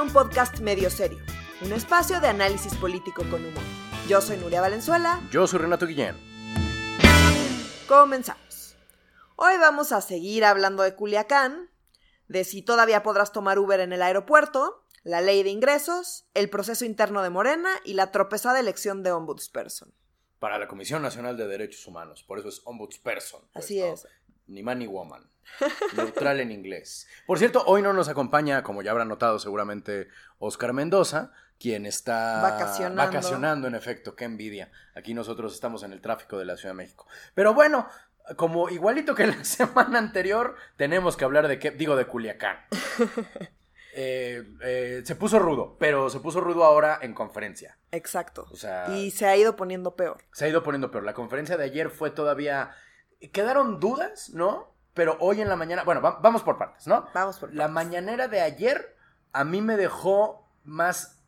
a un podcast medio serio, un espacio de análisis político con humor. Yo soy Nuria Valenzuela. Yo soy Renato Guillén. Comenzamos. Hoy vamos a seguir hablando de Culiacán, de si todavía podrás tomar Uber en el aeropuerto, la ley de ingresos, el proceso interno de Morena y la tropezada elección de ombudsperson. Para la Comisión Nacional de Derechos Humanos, por eso es ombudsperson. pues, Así ¿no? es. Ni man ni woman. Neutral en inglés. Por cierto, hoy no nos acompaña, como ya habrán notado seguramente, Oscar Mendoza, quien está Vacacionando. vacacionando, en efecto. Qué envidia. Aquí nosotros estamos en el tráfico de la Ciudad de México. Pero bueno, como igualito que la semana anterior, tenemos que hablar de qué, digo, de Culiacán. Eh, eh, se puso rudo, pero se puso rudo ahora en conferencia. Exacto. O sea, Y se ha ido poniendo peor. se ha ido poniendo peor. La conferencia de ayer fue todavía. Quedaron dudas, ¿no? Pero hoy en la mañana. Bueno, va- vamos por partes, ¿no? Vamos por La mañanera de ayer a mí me dejó más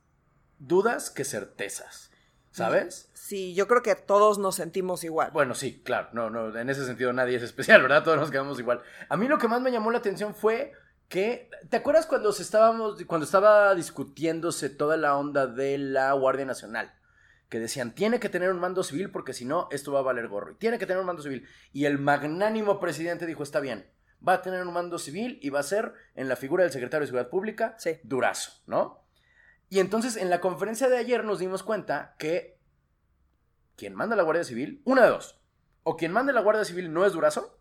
dudas que certezas. ¿Sabes? Sí, yo creo que todos nos sentimos igual. Bueno, sí, claro. No, no, en ese sentido nadie es especial, ¿verdad? Todos nos quedamos igual. A mí lo que más me llamó la atención fue que. ¿Te acuerdas cuando estábamos. cuando estaba discutiéndose toda la onda de la Guardia Nacional? Que decían, tiene que tener un mando civil porque si no, esto va a valer gorro. Y tiene que tener un mando civil. Y el magnánimo presidente dijo, está bien, va a tener un mando civil y va a ser en la figura del secretario de Seguridad Pública, Sí. Durazo, ¿no? Y entonces en la conferencia de ayer nos dimos cuenta que quien manda la Guardia Civil, una de dos. O quien manda la Guardia Civil no es Durazo,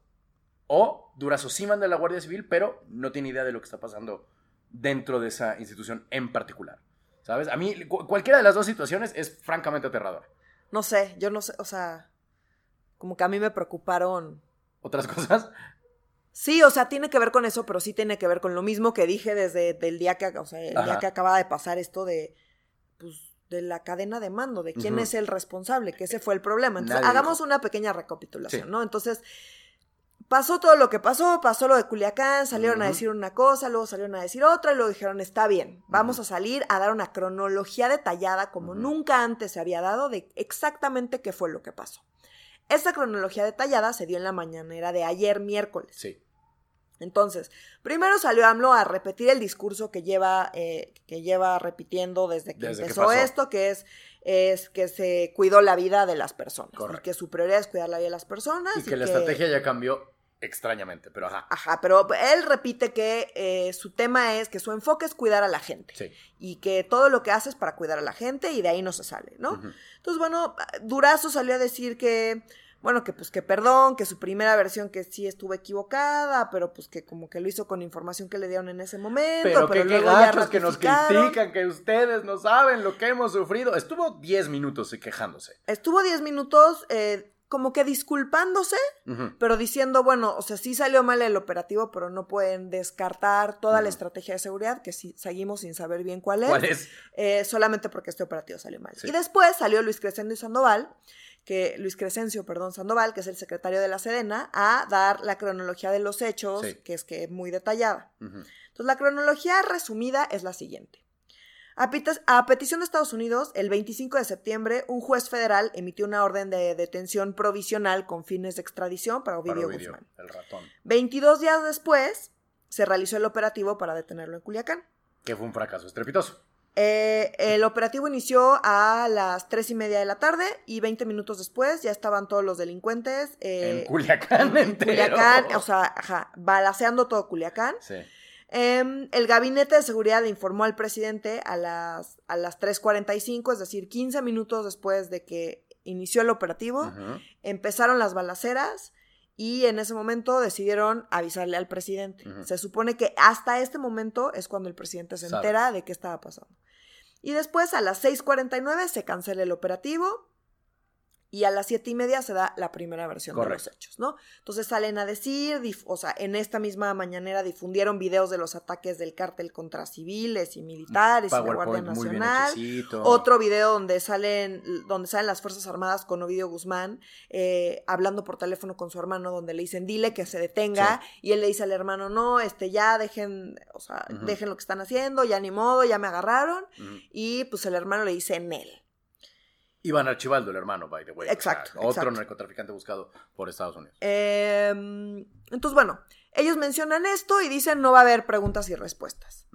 o Durazo sí manda la Guardia Civil, pero no tiene idea de lo que está pasando dentro de esa institución en particular. ¿Sabes? A mí cu- cualquiera de las dos situaciones es francamente aterradora. No sé, yo no sé, o sea, como que a mí me preocuparon. Otras cosas, Sí, o sea, tiene que ver con eso, pero sí tiene que ver con lo mismo que dije desde el día que, o sea, el día que acaba de pasar esto de, pues, de la cadena de mando, de quién es el responsable, que ese fue el problema. Entonces, Nadie hagamos dijo. una pequeña recapitulación, Sí. ¿no? Entonces, pasó todo lo que pasó, pasó lo de Culiacán, salieron a decir una cosa, luego salieron a decir otra, y luego dijeron, está bien, vamos a salir a dar una cronología detallada como nunca antes se había dado de exactamente qué fue lo que pasó. Esta cronología detallada se dio en la mañanera de ayer miércoles. sí. Entonces, primero salió AMLO a repetir el discurso que lleva, eh, que lleva repitiendo desde que Desde empezó esto, que es, es que se cuidó la vida de las personas. Correcto. Y que su prioridad es cuidar la vida de las personas. Y que la estrategia ya cambió extrañamente, pero ajá. Ajá, pero él repite que eh, su tema es que su enfoque es cuidar a la gente. Sí. Y que todo lo que hace es para cuidar a la gente y de ahí no se sale, ¿no? Entonces, bueno, Durazo salió a decir que, bueno, que pues que perdón, que su primera versión que sí estuvo equivocada, pero pues que como que lo hizo con información que le dieron en ese momento, Pero, pero, que luego ya gachos que nos critican, que ustedes no saben lo que hemos sufrido. Estuvo 10 minutos quejándose. Estuvo 10 minutos eh, como que disculpándose, pero diciendo, bueno, o sea, sí salió mal el operativo, pero no pueden descartar toda la estrategia de seguridad, que sí, seguimos sin saber bien cuál es. ¿Cuál es? eh, solamente porque este operativo salió mal. Sí. Y después salió Luis Crescencio Sandoval, que Luis Crescencio, perdón, Sandoval, que es el secretario de la Sedena, a dar la cronología de los hechos, Sí. que es que es muy detallada. Entonces, la cronología resumida es la siguiente. A, petición de Estados Unidos, el 25 de septiembre, un juez federal emitió una orden de detención provisional con fines de extradición para Ovidio Para Ovidio, Guzmán. el ratón. 22 días después, se realizó el operativo para detenerlo en Culiacán. Que fue un fracaso estrepitoso. Eh, el operativo inició a las tres y media de la tarde y 20 minutos después ya estaban todos los delincuentes eh, en Culiacán en. Culiacán, o sea, ajá, balaceando todo Culiacán. Sí. Em, el gabinete de seguridad informó al presidente a las, a las 3.45, es decir, 15 minutos después de que inició el operativo, empezaron las balaceras y en ese momento decidieron avisarle al presidente. Se supone que hasta este momento es cuando el presidente se Sabe. entera de qué estaba pasando. Y después a las 6.49 se cancela el operativo y a las siete y media se da la primera versión de los hechos, ¿no? Entonces salen a decir, o sea, en esta misma mañanera difundieron videos de los ataques del cártel contra civiles y militares y la Guardia PowerPoint muy bien Nacional. Otro video donde salen, donde salen las Fuerzas Armadas con Ovidio Guzmán, eh, hablando por teléfono con su hermano, donde le dicen, dile que se detenga, y él le dice al hermano, no, este, ya dejen, o sea, dejen lo que están haciendo, ya ni modo, ya me agarraron, y pues el hermano le dice, en él. Iván Archibaldo, el hermano, by the way. Exacto, otro exacto. narcotraficante buscado por Estados Unidos. Em, entonces, bueno, ellos mencionan esto y dicen, no va a haber preguntas y respuestas.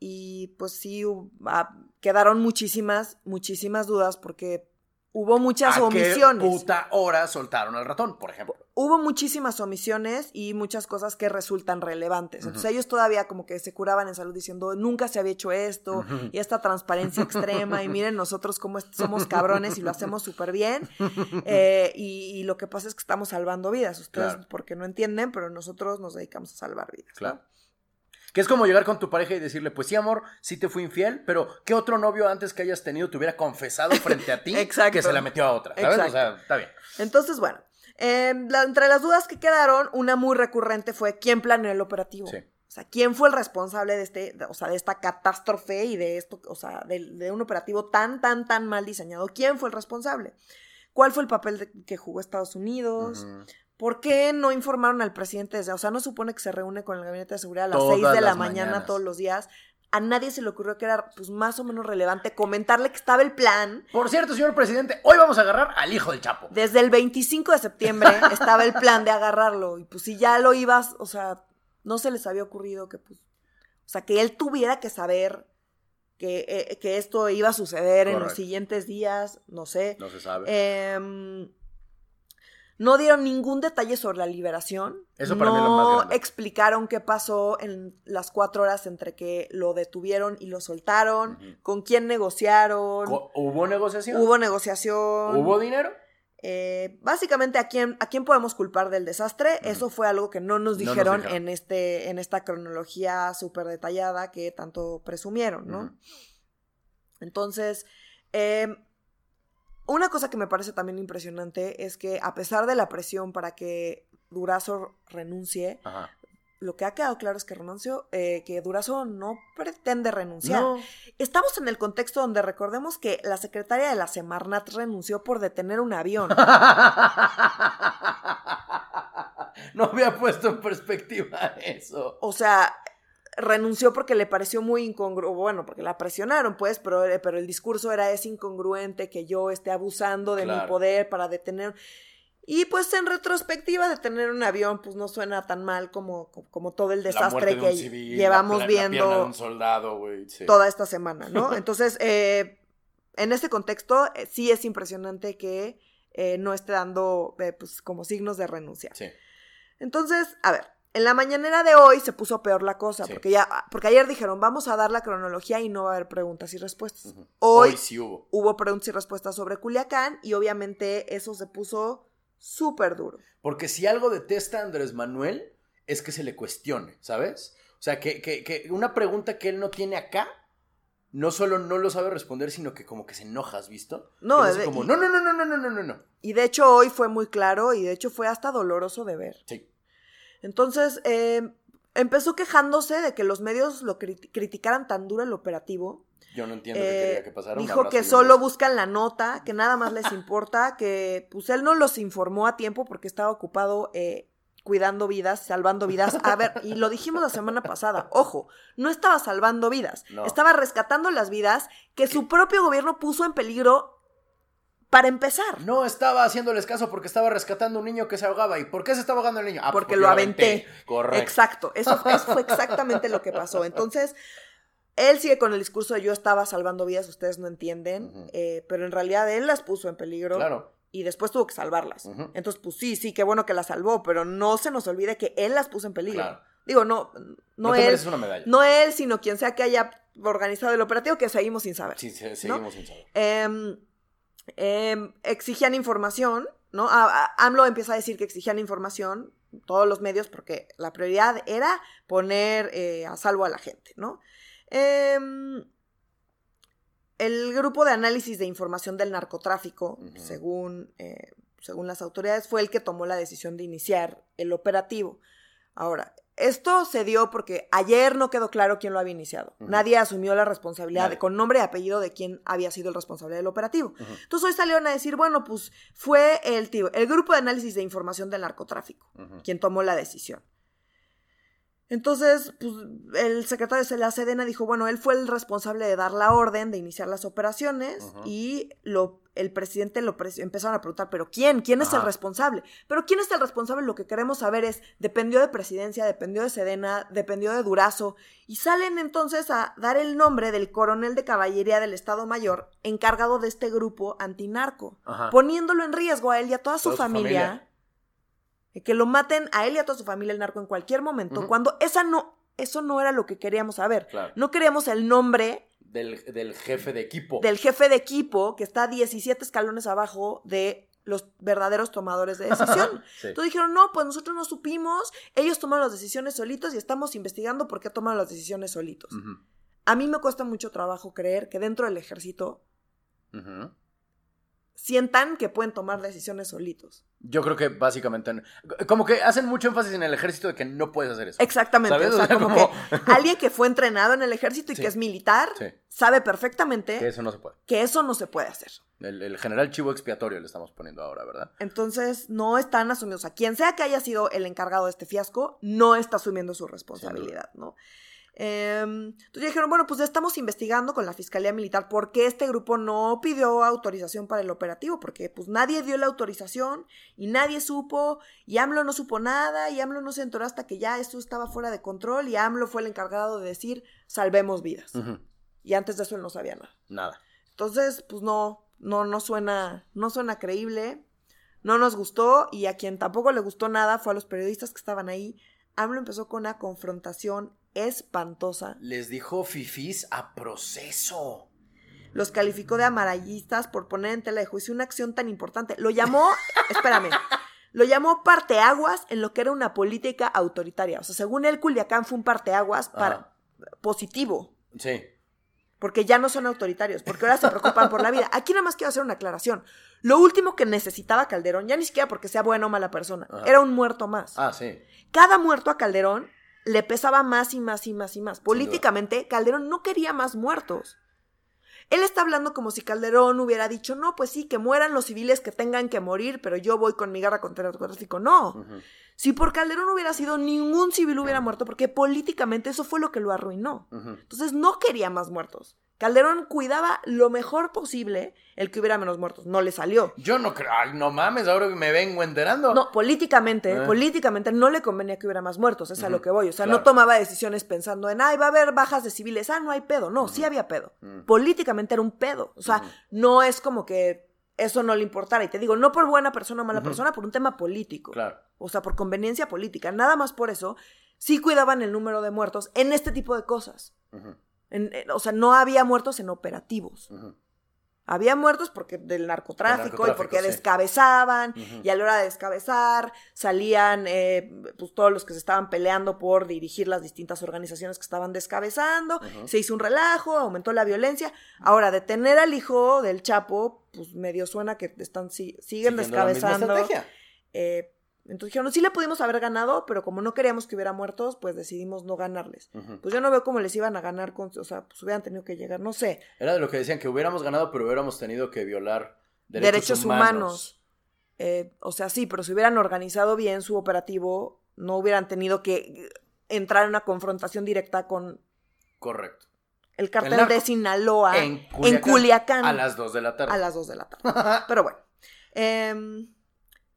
Y pues sí, ah, quedaron muchísimas, muchísimas dudas porque hubo muchas ¿A qué omisiones. puta hora soltaron al ratón, por ejemplo? Hubo muchísimas omisiones y muchas cosas que resultan relevantes. Entonces ellos todavía como que se curaban en salud diciendo, nunca se había hecho esto, y esta transparencia extrema, y miren nosotros cómo somos cabrones y lo hacemos súper bien. Eh, y, y lo que pasa es que estamos salvando vidas. Ustedes Claro. porque no entienden, pero nosotros nos dedicamos a salvar vidas. ¿no? Que es como llegar con tu pareja y decirle, pues sí, amor, sí te fui infiel, pero ¿qué otro novio antes que hayas tenido te hubiera confesado frente a ti Exacto. que se la metió a otra? ¿Sabes? Exacto. O sea, está bien. Entonces, bueno, eh, la- entre las dudas que quedaron, una muy recurrente fue quién planeó el operativo. Sí. O sea, quién fue el responsable de este, o sea, de esta catástrofe y de esto, o sea, de, de un operativo tan, tan, tan mal diseñado. ¿Quién fue el responsable? ¿Cuál fue el papel de- que jugó Estados Unidos? ¿Por qué no informaron al presidente desde? O sea, no supone que se reúne con el gabinete de seguridad a las Todas 6 de la mañana mañanas. todos los días. A nadie se le ocurrió que era pues más o menos relevante comentarle que estaba el plan. Por cierto, señor presidente, hoy vamos a agarrar al hijo del Chapo. Desde el 25 de septiembre estaba el plan de agarrarlo. Y pues si ya lo ibas, o sea, no se les había ocurrido que pues. O sea, que él tuviera que saber que, eh, que esto iba a suceder en los siguientes días, no sé. No se sabe. Em, no dieron ningún detalle sobre la liberación. Eso para mí es lo no más grande. explicaron qué pasó en las cuatro horas entre que lo detuvieron y lo soltaron, con quién negociaron, ¿Hubo negociación? hubo negociación. ¿Hubo dinero? Eh, básicamente, ¿a quién, ¿a quién podemos culpar del desastre? Eso fue algo que no nos No nos dijeron, en, este, en esta cronología súper detallada que tanto presumieron, ¿no? Entonces, eh, una cosa que me parece también impresionante es que a pesar de la presión para que Durazo renuncie, Ajá. lo que ha quedado claro es que renunció, eh, que Durazo no pretende renunciar. No. Estamos en el contexto donde recordemos que la secretaria de la Semarnat renunció por detener un avión. no había puesto en perspectiva eso. O sea, renunció porque le pareció muy incongruente, bueno, porque la presionaron, pues, pero, pero el discurso era es incongruente que yo esté abusando de mi poder para detener. Y pues en retrospectiva, detener un avión, pues no suena tan mal como, como todo el desastre de que civil, llevamos la, pla- la pierna de viendo un soldado, güey. sí. toda esta semana, ¿no? Entonces, eh, en este contexto, eh, sí es impresionante que eh, no esté dando, eh, pues, como signos de renuncia. Sí. Entonces, a ver, en la mañanera de hoy se puso peor la cosa, Sí. porque ya, porque ayer dijeron, vamos a dar la cronología y no va a haber preguntas y respuestas. Hoy, Hoy sí hubo. hubo preguntas y respuestas sobre Culiacán y obviamente eso se puso súper duro. Porque si algo detesta Andrés Manuel es que se le cuestione, ¿sabes? O sea, que, que- que una pregunta que él no tiene acá, no solo no lo sabe responder, sino que como que se enojas, ¿visto? No, Que es de- como, y- no, no, no, no, no, no, no, no, no. Y de hecho hoy fue muy claro y de hecho fue hasta doloroso de ver. Sí. Entonces, eh, empezó quejándose de que los medios lo crit- criticaran tan duro el operativo. Yo no entiendo Eh, qué quería que pasara. dijo que solo buscan la nota, que nada más les importa, que pues él no los informó a tiempo porque estaba ocupado eh, cuidando vidas, salvando vidas. A ver, y lo dijimos la semana pasada, ojo, no estaba salvando vidas, No. estaba rescatando las vidas que su propio gobierno puso en peligro para empezar. No estaba haciéndoles caso porque estaba rescatando a un niño que se ahogaba. ¿Y por qué se estaba ahogando el niño? Ah, pues Porque lo aventé. Correcto. Exacto, eso, eso fue exactamente lo que pasó. Entonces, él sigue con el discurso de yo estaba salvando vidas, ustedes no entienden, eh, pero en realidad él las puso en peligro Claro. y después tuvo que salvarlas. Entonces, pues sí, sí, qué bueno que las salvó, pero no se nos olvide que él las puso en peligro. Claro. Digo, no, no, No, él, una no él, sino quien sea que haya organizado el operativo, que seguimos sin saber. Sí, se- seguimos sin saber. Em, em, exigían información, ¿no? A- a- AMLO empieza a decir que exigían información, todos los medios, porque la prioridad era poner eh, a salvo a la gente, ¿no? Em, el grupo de análisis de información del narcotráfico, según, eh, según las autoridades, fue el que tomó la decisión de iniciar el operativo. Ahora, esto se dio porque ayer no quedó claro quién lo había iniciado. Nadie asumió la responsabilidad de- con nombre y apellido de quién había sido el responsable del operativo. Entonces hoy salieron a decir, bueno, pues fue el, tío, el grupo de análisis de información del narcotráfico quien tomó la decisión. Entonces, pues, el secretario de la Sedena dijo, bueno, él fue el responsable de dar la orden de iniciar las operaciones y lo el presidente lo empezaron a preguntar, pero ¿quién? ¿Quién es el responsable? Pero ¿quién es el responsable? Lo que queremos saber es, dependió de presidencia, dependió de Sedena, dependió de Durazo, y salen entonces a dar el nombre del coronel de caballería del Estado Mayor encargado de este grupo antinarco, poniéndolo en riesgo a él y a toda su familia, que lo maten a él y a toda su familia el narco en cualquier momento, cuando esa no, eso no era lo que queríamos saber. No queríamos el nombre del, jefe de equipo. Del jefe de equipo que está 17 escalones abajo de los verdaderos tomadores de decisión. Entonces dijeron, no, pues nosotros no supimos, ellos tomaron las decisiones solitos y estamos investigando por qué toman las decisiones solitos. A mí me cuesta mucho trabajo creer que dentro del ejército sientan que pueden tomar decisiones solitos. Yo creo que básicamente, como que hacen mucho énfasis en el ejército de que no puedes hacer eso. Exactamente, o sea, como, que alguien que fue entrenado en el ejército y que es militar sabe perfectamente que eso no se puede. Que eso no se puede hacer. El, general chivo expiatorio le estamos poniendo ahora, ¿verdad? Entonces, no están asumiendo, o sea, quien sea que haya sido el encargado de este fiasco, no está asumiendo su responsabilidad, ¿no? Em, entonces dijeron, bueno, pues estamos investigando con la Fiscalía Militar por qué este grupo no pidió autorización para el operativo, porque pues nadie dio la autorización y nadie supo, y AMLO no supo nada, y AMLO no se enteró hasta que ya esto estaba fuera de control, y AMLO fue el encargado de decir, salvemos vidas. Y antes de eso él no sabía nada. Nada. Entonces, pues no, no, no suena, no suena creíble, no nos gustó, y a quien tampoco le gustó nada fue a los periodistas que estaban ahí. AMLO empezó con una confrontación espantosa. Les dijo fifís a proceso. Los calificó de amarallistas por poner en tela de juicio una acción tan importante. Lo llamó, espérame, lo llamó parteaguas en lo que era una política autoritaria. O sea, según él, Culiacán fue un parteaguas para, positivo. Sí. Porque ya no son autoritarios, porque ahora se preocupan por la vida. Aquí nada más quiero hacer una aclaración. Lo último que necesitaba Calderón, ya ni siquiera porque sea buena o mala persona, era un muerto más. Ah, sí. Cada muerto a Calderón le pesaba más y más y más y más. Políticamente, Calderón no quería más muertos. Él está hablando como si Calderón hubiera dicho, no, pues sí, que mueran los civiles que tengan que morir, pero yo voy con mi guerra contra el narcotráfico. No. Si por Calderón hubiera sido, ningún civil hubiera muerto, porque políticamente eso fue lo que lo arruinó. Entonces no quería más muertos. Calderón cuidaba lo mejor posible el que hubiera menos muertos. No le salió. Yo no creo. Ay, no mames, ahora que me vengo enterando. No, políticamente, eh. políticamente no le convenía que hubiera más muertos. Es a lo que voy. O sea, no tomaba decisiones pensando en, ay, va a haber bajas de civiles. Ah, no hay pedo. No, sí había pedo. Políticamente era un pedo. O sea, no es como que eso no le importara. Y te digo, no por buena persona o mala persona, por un tema político. Claro. O sea, por conveniencia política. Nada más por eso, sí cuidaban el número de muertos en este tipo de cosas o sea, no había muertos en operativos. Había muertos porque del narcotráfico, y porque descabezaban y a la hora de descabezar salían eh, pues todos los que se estaban peleando por dirigir las distintas organizaciones que estaban descabezando, se hizo un relajo, aumentó la violencia. Ahora, detener al hijo del Chapo, pues medio suena que están siguen descabezando. Eh, entonces dijeron, sí le pudimos haber ganado, pero como no queríamos que hubiera muertos, pues decidimos no ganarles. Pues yo no veo cómo les iban a ganar, con, o sea, pues hubieran tenido que llegar, no sé. Era de lo que decían, que hubiéramos ganado, pero hubiéramos tenido que violar derechos, humanos. Eh, o sea, sí, pero si hubieran organizado bien su operativo, no hubieran tenido que entrar en una confrontación directa con... Correcto. El cartel de Sinaloa en Culiacán, A las 2 de la tarde. A las 2 de la tarde. pero bueno. Eh,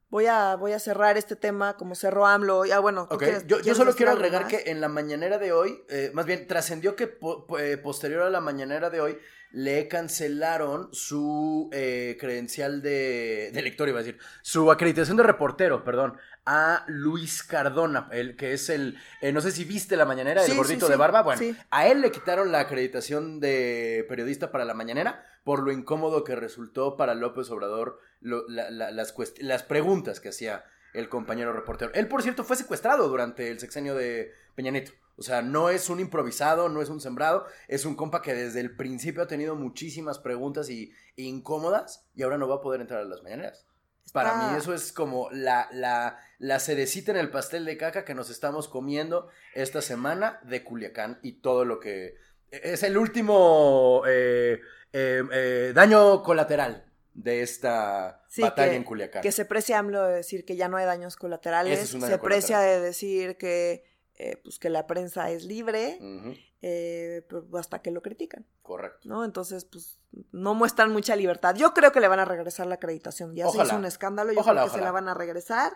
Voy a, voy a cerrar este tema como cerró AMLO. Ya, bueno, yo, yo, solo quiero agregar que en la mañanera de hoy, eh, más bien trascendió que eh, posterior a la mañanera de hoy, le cancelaron su eh, credencial de, de, lector, iba a decir, su acreditación de reportero, perdón, a Luis Cardona, el que es el, no sé si viste la mañanera, el gordito de barba, bueno, a él le quitaron la acreditación de periodista para la mañanera por lo incómodo que resultó para López Obrador las, las preguntas que hacía el compañero reportero. Él, por cierto, fue secuestrado durante el sexenio de Peña Nieto. O sea, no es un improvisado, no es un sembrado, es un compa que desde el principio ha tenido muchísimas preguntas y, incómodas y ahora no va a poder entrar a las mañaneras. Para mí eso es como la, la, la cerecita en el pastel de caca que nos estamos comiendo esta semana de Culiacán y todo lo que... Es el último eh, eh, eh, daño colateral de esta batalla en Culiacán. Que se precia AMLO de decir que ya no hay daños colaterales. se precia de decir que eh, pues que la prensa es libre, Ujú, eh, pues, hasta que lo critican, Correcto. ¿no? Entonces, pues no muestran mucha libertad. Yo creo que le van a regresar la acreditación. Ya se Ojalá. hizo un escándalo, yo Ojalá, creo que se la van a regresar.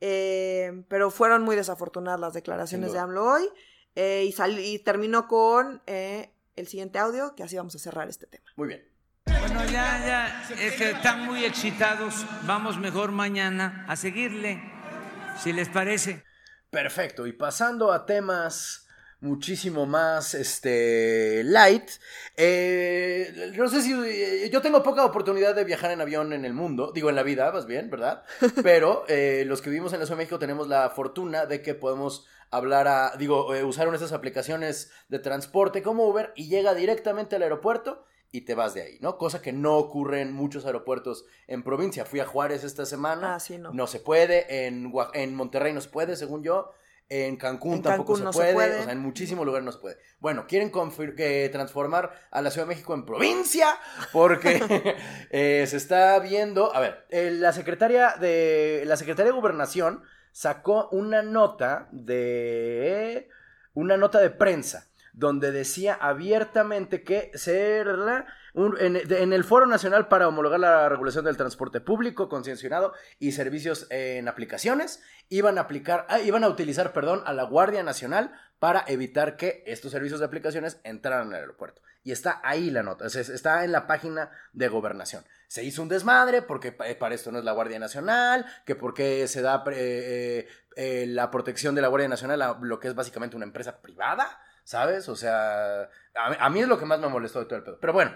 Eh, pero fueron muy desafortunadas las declaraciones de. AMLO hoy. eh, y, sal- y terminó con eh, el siguiente audio, que así vamos a cerrar este tema. Muy bien. Bueno, ya, ya, es que están muy excitados. Vamos mejor mañana a seguirle, si les parece. Perfecto. Y pasando a temas muchísimo más este light. eh, no sé si eh, yo tengo poca oportunidad de viajar en avión en el mundo, digo en la vida, más bien, ¿verdad? Pero eh, los que vivimos en la Ciudad de México tenemos la fortuna de que podemos hablar a, digo, eh, usar una de esas aplicaciones de transporte como Uber y llega directamente al aeropuerto y te vas de ahí, ¿no? Cosa que no ocurre en muchos aeropuertos en provincia. Fui a Juárez esta semana. Ah, sí, no. No se puede, en, en Monterrey no se puede, según yo. En Cancún En tampoco Cancún se, no se puede. O sea, en muchísimos lugares no se puede. Bueno, quieren que transformar a la Ciudad de México en provincia porque eh, se está viendo. A ver, eh, la secretaria de la secretaria de Gobernación sacó una nota de una nota de prensa donde decía abiertamente que ser en, el Foro Nacional para homologar la regulación del transporte público, concesionado y servicios en aplicaciones, iban a aplicar, ah, iban a utilizar, perdón, a la Guardia Nacional para evitar que estos servicios de aplicaciones entraran al aeropuerto. Y está ahí la nota, está en la página de gobernación. Se hizo un desmadre porque eh, para esto no es la Guardia Nacional, que porque se da pre- eh, eh, la protección de la Guardia Nacional a lo que es básicamente una empresa privada, ¿sabes? O sea, a, a mí es lo que más me molestó de todo el pedo. Pero bueno,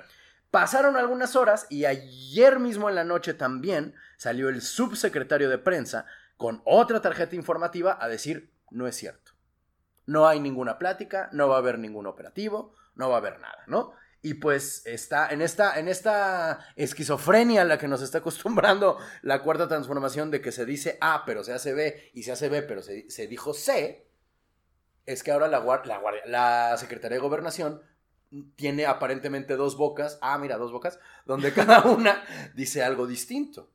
pasaron algunas horas y ayer mismo en la noche también salió el subsecretario de prensa con otra tarjeta informativa a decir, no es cierto. No hay ninguna plática, no va a haber ningún operativo, no va a haber nada, ¿no? Y pues está en esta, en esta esquizofrenia a la que nos está acostumbrando la cuarta transformación de que se dice A, pero se hace B, y se hace B, pero se, se dijo C, es que ahora la, la, la Secretaría de Gobernación tiene aparentemente dos bocas, ah, mira, dos bocas, donde cada una dice algo distinto.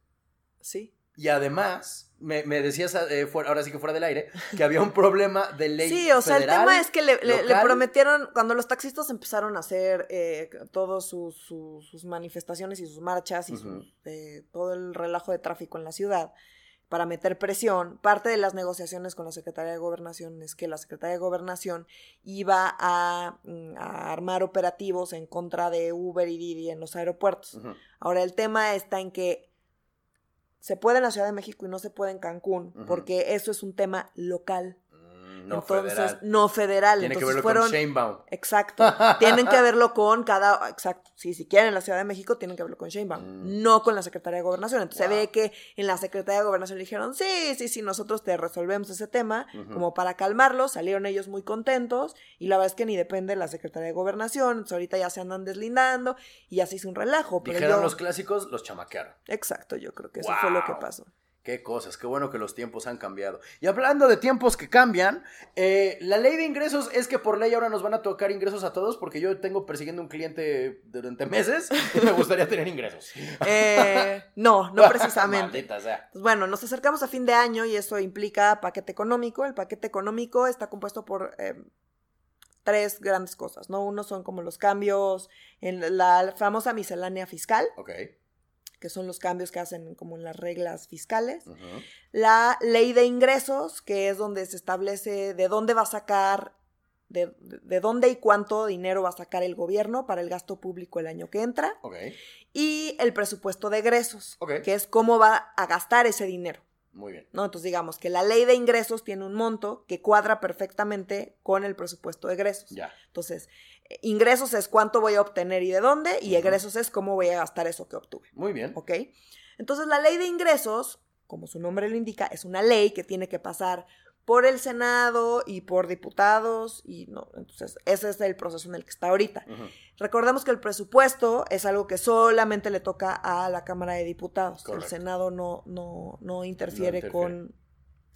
Sí. Y además, me, me decías eh, fuera- ahora sí que fuera del aire, que había un problema de ley. Sí, o sea, el tema es que le, le- le local. prometieron, cuando los taxistas empezaron a hacer eh, todos sus, sus- sus manifestaciones y sus marchas y sus, eh, todo el relajo de tráfico en la ciudad para meter presión, parte de las negociaciones con la Secretaría de Gobernación es que la Secretaría de Gobernación iba a, mm, a armar operativos en contra de Uber y Didi en los aeropuertos. Ahora, el tema está en que se puede en la Ciudad de México y no se puede en Cancún, porque eso es un tema local. Mm, No entonces, federal. no federal. Tiene que entonces verlo fueron. con Sheinbaum. Exacto. Tienen que verlo con cada. Exacto. Sí, si quieren en la Ciudad de México, tienen que verlo con Sheinbaum, Mm. no con la Secretaría de Gobernación. Entonces Wow. se ve que en la Secretaría de Gobernación le dijeron: sí, sí, sí, nosotros te resolvemos ese tema, como para calmarlo. Salieron ellos muy contentos y la verdad es que ni depende de la Secretaría de Gobernación. Entonces ahorita ya se andan deslindando y ya se hizo un relajo. Pero Dijeron yo- los clásicos, los chamaquearon. Exacto, yo creo que eso fue lo que pasó. Qué cosas, qué bueno que los tiempos han cambiado. Y hablando de tiempos que cambian, eh, la ley de ingresos es que por ley ahora nos van a tocar ingresos a todos porque yo tengo persiguiendo un cliente durante meses y me gustaría tener ingresos. Eh, no, no precisamente. Maldita sea. Pues bueno, nos acercamos a fin de año y eso implica paquete económico. El paquete económico está compuesto por eh, tres grandes cosas, ¿no? Uno son como los cambios en la famosa miscelánea fiscal, Ok. Que son los cambios que hacen como en las reglas fiscales. La ley de ingresos, que es donde se establece de dónde va a sacar, de, de dónde y cuánto dinero va a sacar el gobierno para el gasto público el año que entra. Y el presupuesto de egresos, que es cómo va a gastar ese dinero. Muy bien. ¿no? Entonces digamos que la ley de ingresos tiene un monto que cuadra perfectamente con el presupuesto de egresos. Ya. Entonces, ingresos es cuánto voy a obtener y de dónde, y egresos es cómo voy a gastar eso que obtuve. Muy bien. ¿Ok? Entonces, la ley de ingresos, como su nombre lo indica, es una ley que tiene que pasar por el Senado y por diputados, y no, entonces ese es el proceso en el que está ahorita. Ujú. Recordemos que el presupuesto es algo que solamente le toca a la Cámara de Diputados. Correcto. El Senado no, no, no, interfiere interfiere. con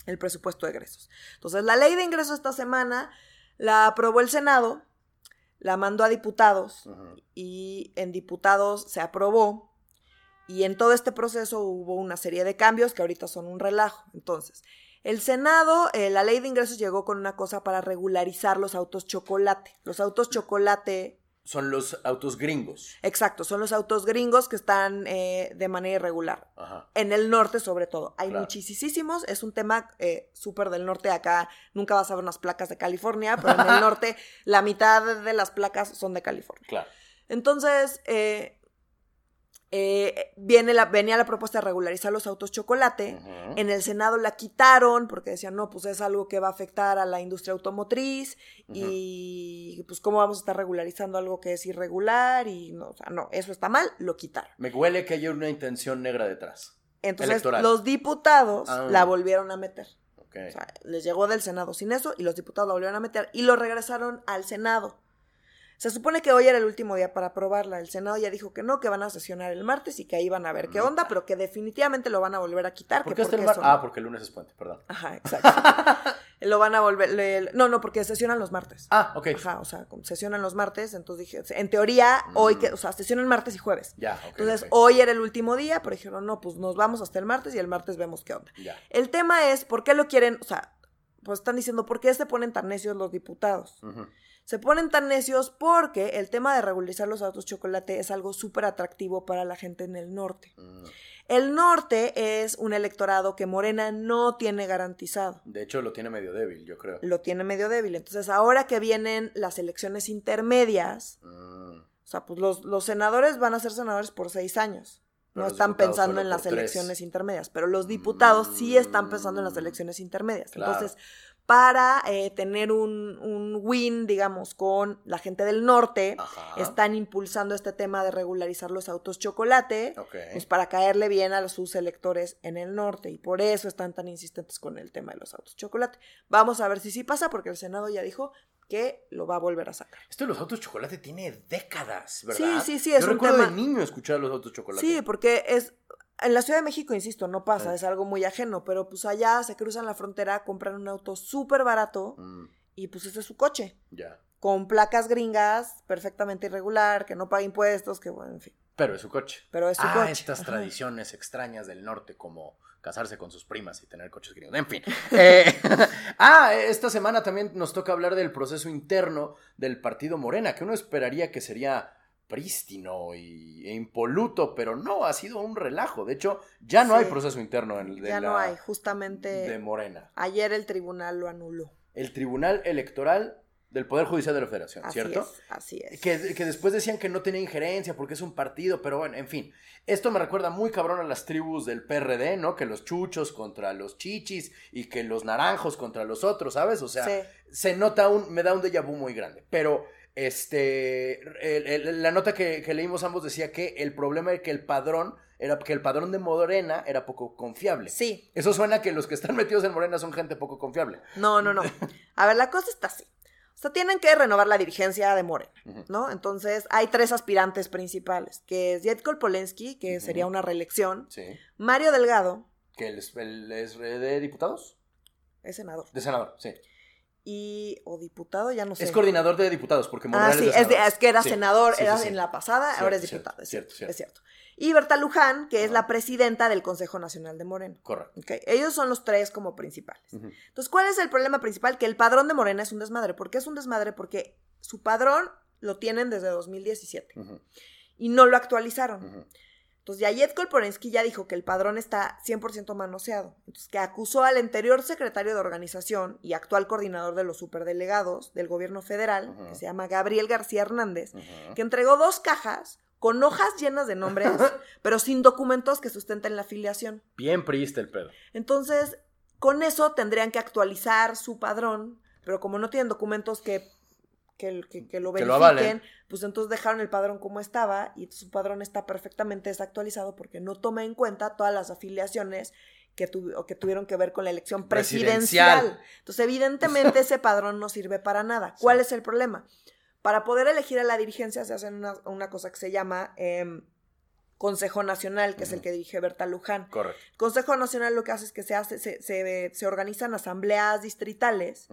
el presupuesto de egresos. Entonces, la ley de ingresos esta semana la aprobó el Senado, la mandó a diputados y en diputados se aprobó. Y en todo este proceso hubo una serie de cambios que ahorita son un relajo. Entonces, El Senado, eh, la ley de ingresos llegó con una cosa para regularizar los autos chocolate. Los autos chocolate Son los autos gringos. Exacto, son los autos gringos que están eh, de manera irregular. Ajá. En el norte, sobre todo. Hay Claro. muchísimos. Es un tema eh, súper del norte. Acá nunca vas a ver unas placas de California, pero en el norte la mitad de las placas son de California. Claro. Entonces, eh, eh, viene la, venía la propuesta de regularizar los autos chocolate. En el Senado la quitaron porque decían, no, pues es algo que va a afectar a la industria automotriz y pues cómo vamos a estar regularizando algo que es irregular y no, o sea, no, eso está mal, lo quitaron. Me huele que hay una intención negra detrás. Entonces Electoral. los diputados Ah. la volvieron a meter. O sea, les llegó del Senado sin eso y los diputados la volvieron a meter y lo regresaron al Senado. Se supone que hoy era el último día para aprobarla. El Senado ya dijo que no, que van a sesionar el martes y que ahí van a ver qué onda, pero que definitivamente lo van a volver a quitar. ¿Por qué el porque mar- eso Ah, porque el lunes es puente, perdón. Ajá, exacto. lo van a volver. le- no, no, porque sesionan los martes. Ah, ok. Ajá, o sea, sesionan los martes, entonces dije, en teoría, hoy que, o sea, sesionan martes y jueves. Ya, ok. Entonces, hoy era el último día, pero dijeron, no, pues nos vamos hasta el martes y el martes vemos qué onda. Ya. El tema es, ¿por qué lo quieren? O sea, pues están diciendo, ¿por qué se ponen tan necios los diputados? Se ponen tan necios porque el tema de regularizar los autos chocolate es algo súper atractivo para la gente en el norte. Mm. El norte es un electorado que Morena no tiene garantizado. De hecho, lo tiene medio débil, yo creo. Lo tiene medio débil. Entonces, ahora que vienen las elecciones intermedias, Mm. o sea, pues los, los senadores van a ser senadores por seis años. Pero No están pensando en las tres. elecciones intermedias, pero los diputados sí están pensando en las Mm, elecciones intermedias. claro. Entonces, para eh, tener un, un win, digamos, con la gente del norte, Ajá. están impulsando este tema de regularizar los autos chocolate, Ok. pues para caerle bien a sus electores en el norte, y por eso están tan insistentes con el tema de los autos chocolate. Vamos a ver si sí pasa, porque el Senado ya dijo que lo va a volver a sacar. Esto de los autos chocolate tiene décadas, ¿verdad? Sí, sí, sí, es Yo un recuerdo tema- de niño escuchar los autos chocolate. Sí, porque es. En la Ciudad de México, insisto, no pasa, es algo muy ajeno, pero pues allá se cruzan la frontera, compran un auto súper barato Mm, y pues ese es su coche, ya. con placas gringas, perfectamente irregular, que no paga impuestos, que bueno, en fin. Pero es su coche. Pero es su ah, coche. estas ajá. tradiciones extrañas del norte, como casarse con sus primas y tener coches gringos. En fin. Eh, ah, esta semana también nos toca hablar del proceso interno del partido Morena, que uno esperaría que sería prístino y, e impoluto, pero no, ha sido un relajo. De hecho, ya no Sí. hay proceso interno en el de Ya la- no hay, justamente de Morena. ayer el tribunal lo anuló. El Tribunal Electoral del Poder Judicial de la Federación, Así ¿cierto? es, así es. Que, que después decían que no tenía injerencia porque es un partido, pero bueno, en fin. Esto me recuerda muy cabrón a las tribus del PRD, ¿no? Que los chuchos contra los chichis y que los naranjos contra los otros, ¿sabes? O sea, Sí. se nota un, me da un déjà vu muy grande. Pero, este, el- el- la nota que, que leímos ambos decía que el problema era que el padrón, era que el padrón de Morena era poco confiable. Sí, Eso suena que los que están metidos en Morena son gente poco confiable. no, no, no. A ver, la cosa está así. O sea, tienen que renovar la dirigencia de Morena. ¿no? Entonces, hay tres aspirantes principales, que es Yetkol Polensky, que sería una reelección, Sí. Mario Delgado, ¿Que es, él es de diputados? es senador, De senador, sí. Y o diputado, ya no sé. Es coordinador de diputados, porque Ah, Monreal sí, de es, de- es que era Sí, senador, sí, era sí, sí. en la pasada, Cierto, ahora es cierto, diputado, es cierto, cierto, es cierto. Y Berta Luján, que es Ah. la presidenta del Consejo Nacional de Morena. Correcto. Ellos son los tres como principales. Entonces, ¿cuál es el problema principal? Que el padrón de Morena es un desmadre. ¿Por qué es un desmadre? Porque su padrón lo tienen desde 2017 Ujú, y no lo actualizaron. Entonces, Yayet Kolporensky ya dijo que el padrón está 100% manoseado. Entonces, que acusó al anterior secretario de organización y actual coordinador de los superdelegados del gobierno federal, que se llama Gabriel García Hernández, que entregó dos cajas con hojas llenas de nombres, pero sin documentos que sustenten la afiliación. Bien priista el pedo. Entonces, con eso tendrían que actualizar su padrón, pero como no tienen documentos que, que, que- que lo Que lo verifiquen, pues entonces dejaron el padrón como estaba y su padrón está perfectamente desactualizado porque no toma en cuenta todas las afiliaciones que, o que tuvieron que ver con la elección presidencial. Presidencial. Entonces, evidentemente, ese padrón no sirve para nada. ¿Cuál Sí. es el problema? Para poder elegir a la dirigencia se hace una, una cosa que se llama em, Consejo Nacional, que es el que dirige Berta Luján. Correcto. El Consejo Nacional lo que hace es que se, hace, se, se, se organizan asambleas distritales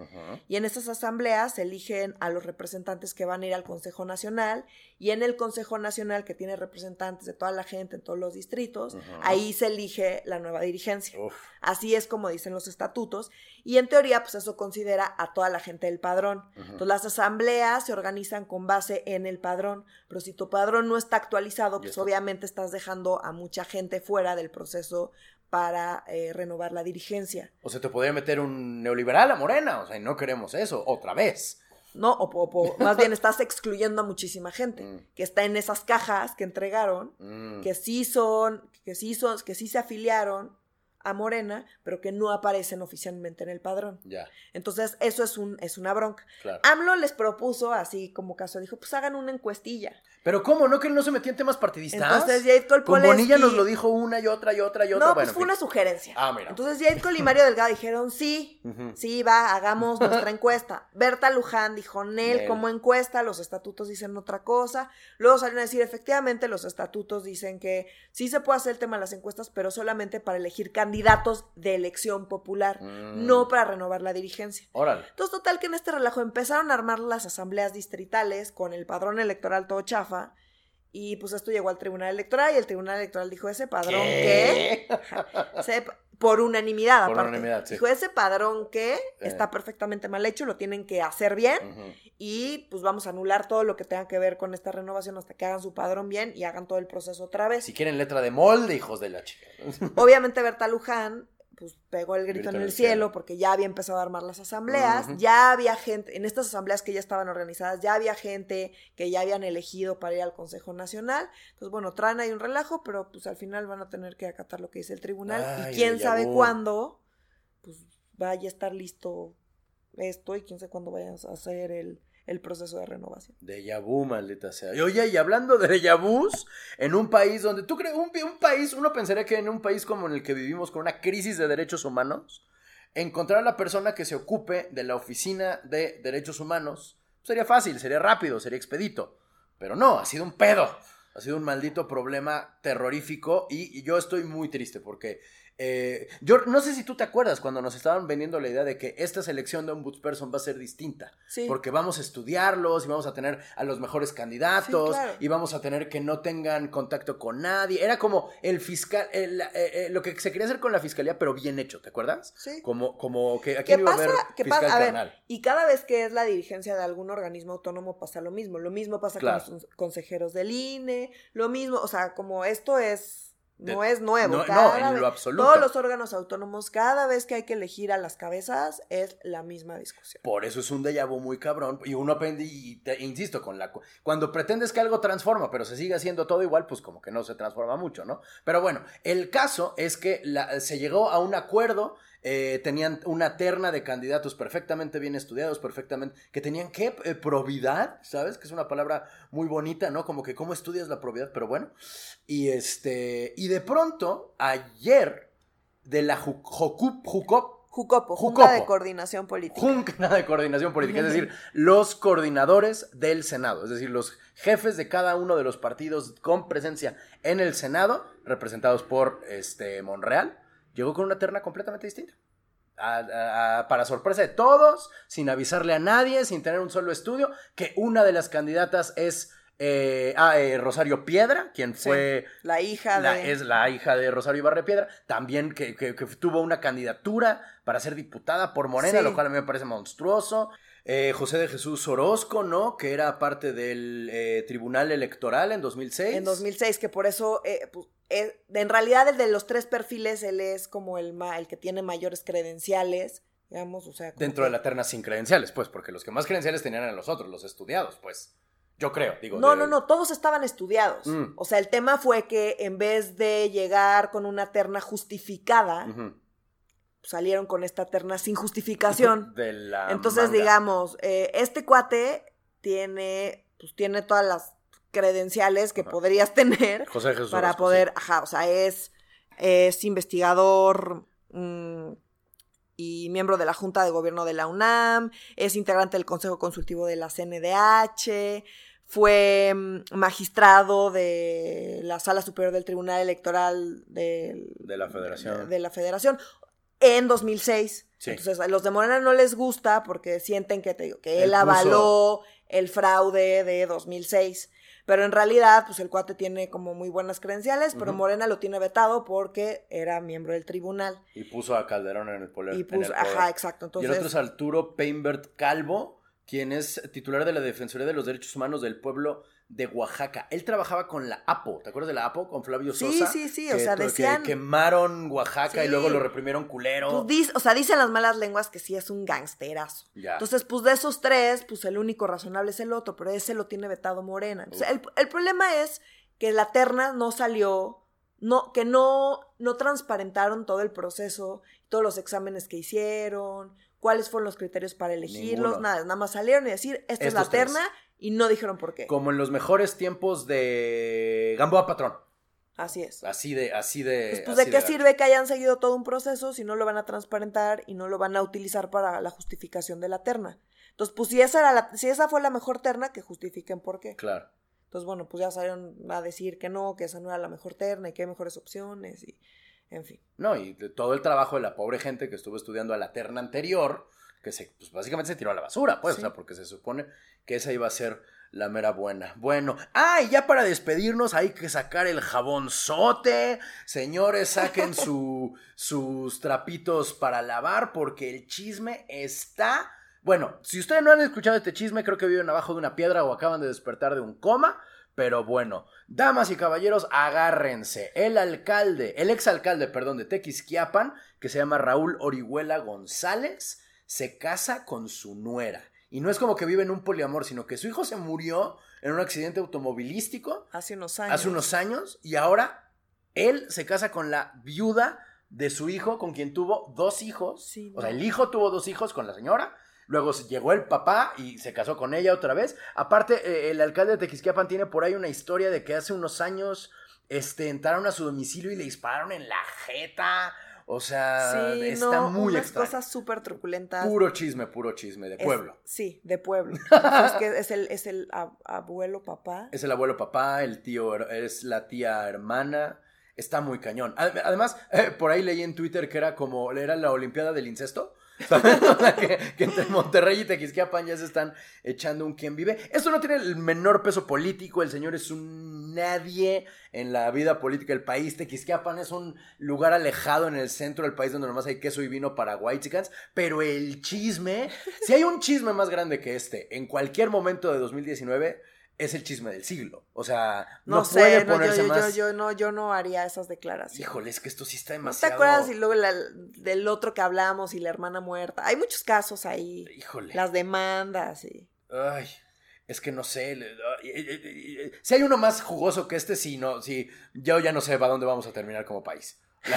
y en esas asambleas se eligen a los representantes que van a ir al Consejo Nacional y en el Consejo Nacional que tiene representantes de toda la gente en todos los distritos, ahí se elige la nueva dirigencia. Uf. Así es como dicen los estatutos y en teoría pues eso considera a toda la gente del padrón. Entonces las asambleas se organizan con base en el padrón, pero si tu padrón no está actualizado, pues obviamente estás dejando a mucha gente fuera del proceso para eh, renovar la dirigencia. O se te podría meter un neoliberal a Morena, o sea, y no queremos eso, otra vez. ¿no? O más bien estás excluyendo a muchísima gente Mm. que está en esas cajas que entregaron, Mm. que sí son, que sí son, que sí se afiliaron a Morena, pero que no aparecen oficialmente en el padrón. Ya, Entonces, eso es un, es una bronca. claro. AMLO les propuso, así como caso, dijo, pues hagan una encuestilla. Pero ¿cómo? ¿No que él no se metía en temas partidistas? Entonces, Jade Con Bonilla nos lo dijo una y otra y otra y otra. No, bueno, pues fue una sugerencia. Ah, mira. Entonces Jade Cole y Mario Delgado dijeron, sí, sí, va, hagamos nuestra encuesta. Berta Luján dijo, Nel, Nel. como encuesta, los estatutos dicen otra cosa. Luego salieron a decir, efectivamente, los estatutos dicen que sí se puede hacer el tema de las encuestas, pero solamente para elegir candidatos de elección popular, Mm. no para renovar la dirigencia. Órale. Entonces, total que en este relajo empezaron a armar las asambleas distritales con el padrón electoral todo chafa. Y pues esto llegó al Tribunal Electoral y el Tribunal Electoral dijo ese padrón que se- por unanimidad, Por aparte. unanimidad, sí. Dijo ese padrón que Eh. está perfectamente mal hecho, lo tienen que hacer bien y pues vamos a anular todo lo que tenga que ver con esta renovación hasta que hagan su padrón bien y hagan todo el proceso otra vez. Si quieren letra de molde, hijos de la chica. Obviamente Berta Luján pues pegó el grito Grito en el cielo porque ya había empezado a armar las asambleas, ya había gente, en estas asambleas que ya estaban organizadas, ya había gente que ya habían elegido para ir al Consejo Nacional. Entonces, bueno, traen ahí un relajo, pero pues al final van a tener que acatar lo que dice el tribunal Ay, y quién sabe vu. cuándo pues vaya a estar listo esto y quién sabe cuándo vayan a hacer el, el proceso de renovación. Déjà vu, maldita sea. Y oye, y hablando de vus, en un país donde tú crees, un, país, uno pensaría que en un país como en el que vivimos con una crisis de derechos humanos, encontrar a la persona que se ocupe de la oficina de derechos humanos sería fácil, sería rápido, sería expedito. Pero no, ha sido un pedo. Ha sido un maldito problema terrorífico y yo estoy muy triste porque eh, yo no sé si tú te acuerdas cuando nos estaban vendiendo la idea de que esta selección de ombudsperson va a ser distinta. Sí. Porque vamos a estudiarlos y vamos a tener a los mejores candidatos Sí, claro. y vamos a tener que no tengan contacto con nadie. Era como el fiscal, el- eh, eh, lo que se quería hacer con la fiscalía, pero bien hecho, ¿te acuerdas? Sí. Como, como que aquí ¿Qué no iba a haber ¿Qué fiscal pasa? A ver, carnal. y cada vez que es la dirigencia de algún organismo autónomo pasa lo mismo. Lo mismo pasa Claro. con los consejeros del INE, lo mismo, o sea, como esto es no De- es nuevo. no, cada no, en vez- lo absoluto. Todos los órganos autónomos, cada vez que hay que elegir a las cabezas, es la misma discusión. Por eso es un déjà vu muy cabrón. Y uno aprende, y te- insisto, con la, cu- cuando pretendes que algo transforma, pero se sigue haciendo todo igual, pues como que no se transforma mucho, ¿no? Pero bueno, el caso es que la- se llegó a un acuerdo, eh, tenían una terna de candidatos perfectamente bien estudiados, perfectamente, que tenían que eh, probidad, ¿sabes? Que es una palabra muy bonita, ¿no? Como que cómo estudias la probidad, pero bueno. Y este, y de pronto, ayer, de la Ju- Jocup, Jucop, Jucopo, Jucopo. Junta de Coordinación Política. Junta de Coordinación Política, es decir, los coordinadores del Senado, es decir, los jefes de cada uno de los partidos con presencia en el Senado, representados por este Monreal, llegó con una terna completamente distinta. A- a- a- para sorpresa de todos, sin avisarle a nadie, sin tener un solo estudio, que una de las candidatas es eh, ah, eh, Rosario Piedra, quien Sí, fue la hija la- de... es la hija de Rosario Ibarre Piedra, también que, que- que tuvo una candidatura para ser diputada por Morena, Sí. lo cual a mí me parece monstruoso. Eh, José de Jesús Orozco, ¿no? Que era parte del eh, Tribunal Electoral en 2006. En 2006, que por eso, eh, pues, eh, en realidad, el de los tres perfiles, él es como el, ma- el que tiene mayores credenciales, digamos, o sea... Dentro que- de la terna sin credenciales, pues, porque los que más credenciales tenían eran los otros, los estudiados, pues. Yo creo, digo. No, de- no, no, todos estaban estudiados. Mm. O sea, el tema fue que en vez de llegar con una terna justificada. Salieron con esta terna sin justificación. De la Entonces, manga. digamos, eh, este cuate tiene, pues tiene todas las credenciales que Ajá. podrías tener José de Jesús para poder, ajá, o sea, es, es investigador mm, y miembro de la Junta de Gobierno de la UNAM, es integrante del Consejo Consultivo de la CNDH, fue mm, magistrado de la Sala Superior del Tribunal Electoral de, De la Federación. de la Federación en 2006. Sí. Entonces, a los de Morena no les gusta porque sienten que, te digo, que Él avaló el fraude de 2006. Pero en realidad, pues el cuate tiene como muy buenas credenciales, pero. Morena lo tiene vetado porque era miembro del tribunal. Y puso a Calderón en el poder. Y puso, poder. ajá, exacto. y Entonces, el otro es Arturo Peinbert Calvo, quien es titular de la Defensoría de los Derechos Humanos del pueblo de Oaxaca. Él trabajaba con la APO, ¿te acuerdas de la APO? Con Flavio Sí, Sosa. sí, sí, o que sea, to- que decían- quemaron Oaxaca y Sí. luego lo reprimieron culero. pues, dis- o sea, dicen las malas lenguas que sí es un gangsterazo. Ya. Entonces, pues de esos tres, pues el único razonable es el otro, pero ese lo tiene vetado Morena. Entonces, el, el problema es que la terna no salió, no, que no, no transparentaron todo el proceso, todos los exámenes que hicieron, cuáles fueron los criterios para elegirlos, Ninguno. nada, nada más salieron y decir, esta es la tres. Y no dijeron por qué. Como en los mejores tiempos de Gamboa Patrón. Así es. Así de, así de. Pues, pues, así ¿de qué gacho. sirve que hayan seguido todo un proceso si no lo van a transparentar y no lo van a utilizar para la justificación de la terna? Entonces, pues si esa, era la- si esa fue la mejor terna, que justifiquen por qué. Claro. Entonces, bueno, pues ya salieron a decir que no, que esa no era la mejor terna y que hay mejores opciones y, en fin. No, y de todo el trabajo de la pobre gente que estuvo estudiando a la terna anterior, que se, pues básicamente se tiró a la basura, pues, Sí. o sea, porque se supone que esa iba a ser la mera buena. Bueno, ah, y ya para despedirnos hay que sacar el jabonzote. Señores, saquen su, sus trapitos para lavar porque el chisme está... Bueno, si ustedes no han escuchado este chisme, creo que viven abajo de una piedra o acaban de despertar de un coma. Pero bueno, damas y caballeros, agárrense. El alcalde, el exalcalde, perdón, de Tequisquiapan, que se llama Raúl Orihuela González, se casa con su nuera. Y no es como que vive en un poliamor, sino que su hijo se murió en un accidente automovilístico Hace unos años. hace unos años y ahora él se casa con la viuda de su hijo, con quien tuvo dos hijos. Sí, O sea, el hijo tuvo dos hijos con la señora. Luego llegó el papá y se casó con ella otra vez. Aparte, eh, el alcalde de Tequisquiapan tiene por ahí una historia de que hace unos años este, entraron a su domicilio y le dispararon en la jeta. O sea, Sí, está no, muy unas extraño. cosas súper truculentas. Puro chisme, puro chisme de Es- pueblo. sí, de pueblo. Que es el, es el ab- abuelo, papá. Es el abuelo papá, el tío es la tía hermana. Está muy cañón. Ad- Además, eh, por ahí leí en Twitter que era como, era la Olimpiada del Incesto. que, que entre Monterrey y Tequisquiapan ya se están echando un quien vive. Esto no tiene el menor peso político. El señor es un nadie en la vida política del país. Tequisquiapan es un lugar alejado en el centro del país donde nomás hay queso y vino para whitexicans. Pero el chisme, si hay un chisme más grande que este en cualquier momento de 2019, es el chisme del siglo. O sea, no, No, puede sé, no, yo, ponerse yo, más. yo, yo no, yo no haría esas declaraciones. Híjole, es que esto sí está ¿No te demasiado. acuerdas? Y luego la- del otro que hablamos y la hermana muerta. Hay muchos casos ahí. Híjole. Las demandas y... Ay, es que no sé. ay, ay, ay, Si hay uno más jugoso que este, sí, no, sí. Yo ya no sé para dónde vamos a terminar como país.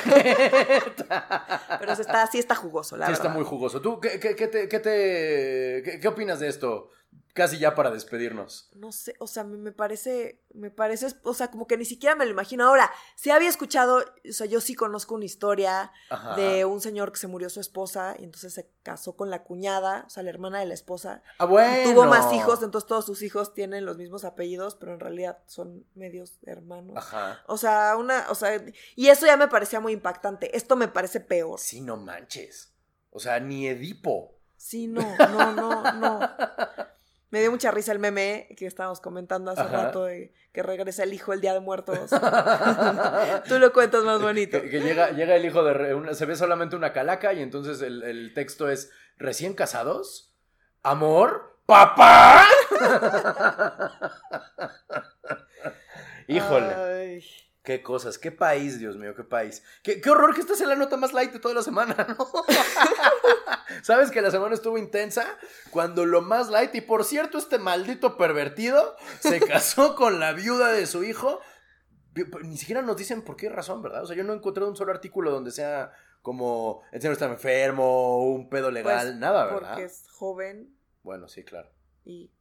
Pero está, sí está jugoso, la Sí, verdad. está muy jugoso. ¿Tú qué, qué- qué te, qué te- qué opinas de esto? Casi ya para despedirnos. No sé, o sea, me, me parece, me parece, o sea, como que ni siquiera me lo imagino. Ahora, sí había escuchado, o sea, yo sí conozco una historia Ajá. de un señor que se murió su esposa y entonces se casó con la cuñada, o sea, la hermana de la esposa. Ah, bueno. Tuvo más hijos, entonces todos sus hijos tienen los mismos apellidos, pero en realidad son medios hermanos. Ajá. O sea, una, o sea, y eso ya me parecía muy impactante. Esto me parece peor. Sí, no manches. O sea, ni Edipo. Sí, no, no, no, no. Me dio mucha risa el meme que estábamos comentando hace Ajá. rato de que regresa el hijo el día de muertos. Tú lo cuentas más bonito. Que, que llega, llega el hijo de... re- una- se ve solamente una calaca y entonces el, el texto es, ¿recién casados? ¿Amor? ¿Papá? Híjole. Ay. Qué cosas, qué país, Dios mío, qué país. Qué, qué horror que esta sea la nota más light de toda la semana, ¿no? ¿Sabes que la semana estuvo intensa? Cuando lo más light, y por cierto, este maldito pervertido se casó con la viuda de su hijo. Ni siquiera nos dicen por qué razón, ¿verdad? O sea, yo no he encontrado un solo artículo donde sea como el señor está enfermo, un pedo legal, Pues, nada, ¿verdad? Porque es joven Bueno, sí, claro. y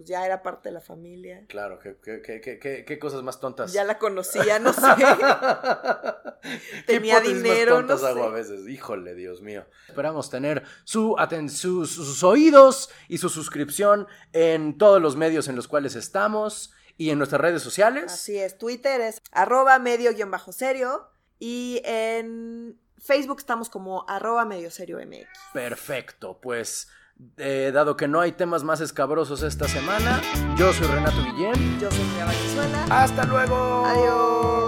pues ya era parte de la familia. Claro, qué, qué, qué, qué, cosas más tontas. Ya la conocía, no sé. ¿Qué Tenía hipótesis más dinero, no hago sé. a veces. Híjole, Dios mío. Esperamos tener su sus, sus oídos y su suscripción en todos los medios en los cuales estamos y en nuestras redes sociales. Así es, Twitter es arroba medio guion bajo serio y en Facebook estamos como arroba medio serio MX. Perfecto, pues eh, dado que no hay temas más escabrosos esta semana, yo soy Renato Guillén. Yo soy María Valenzuela. Hasta luego. Adiós.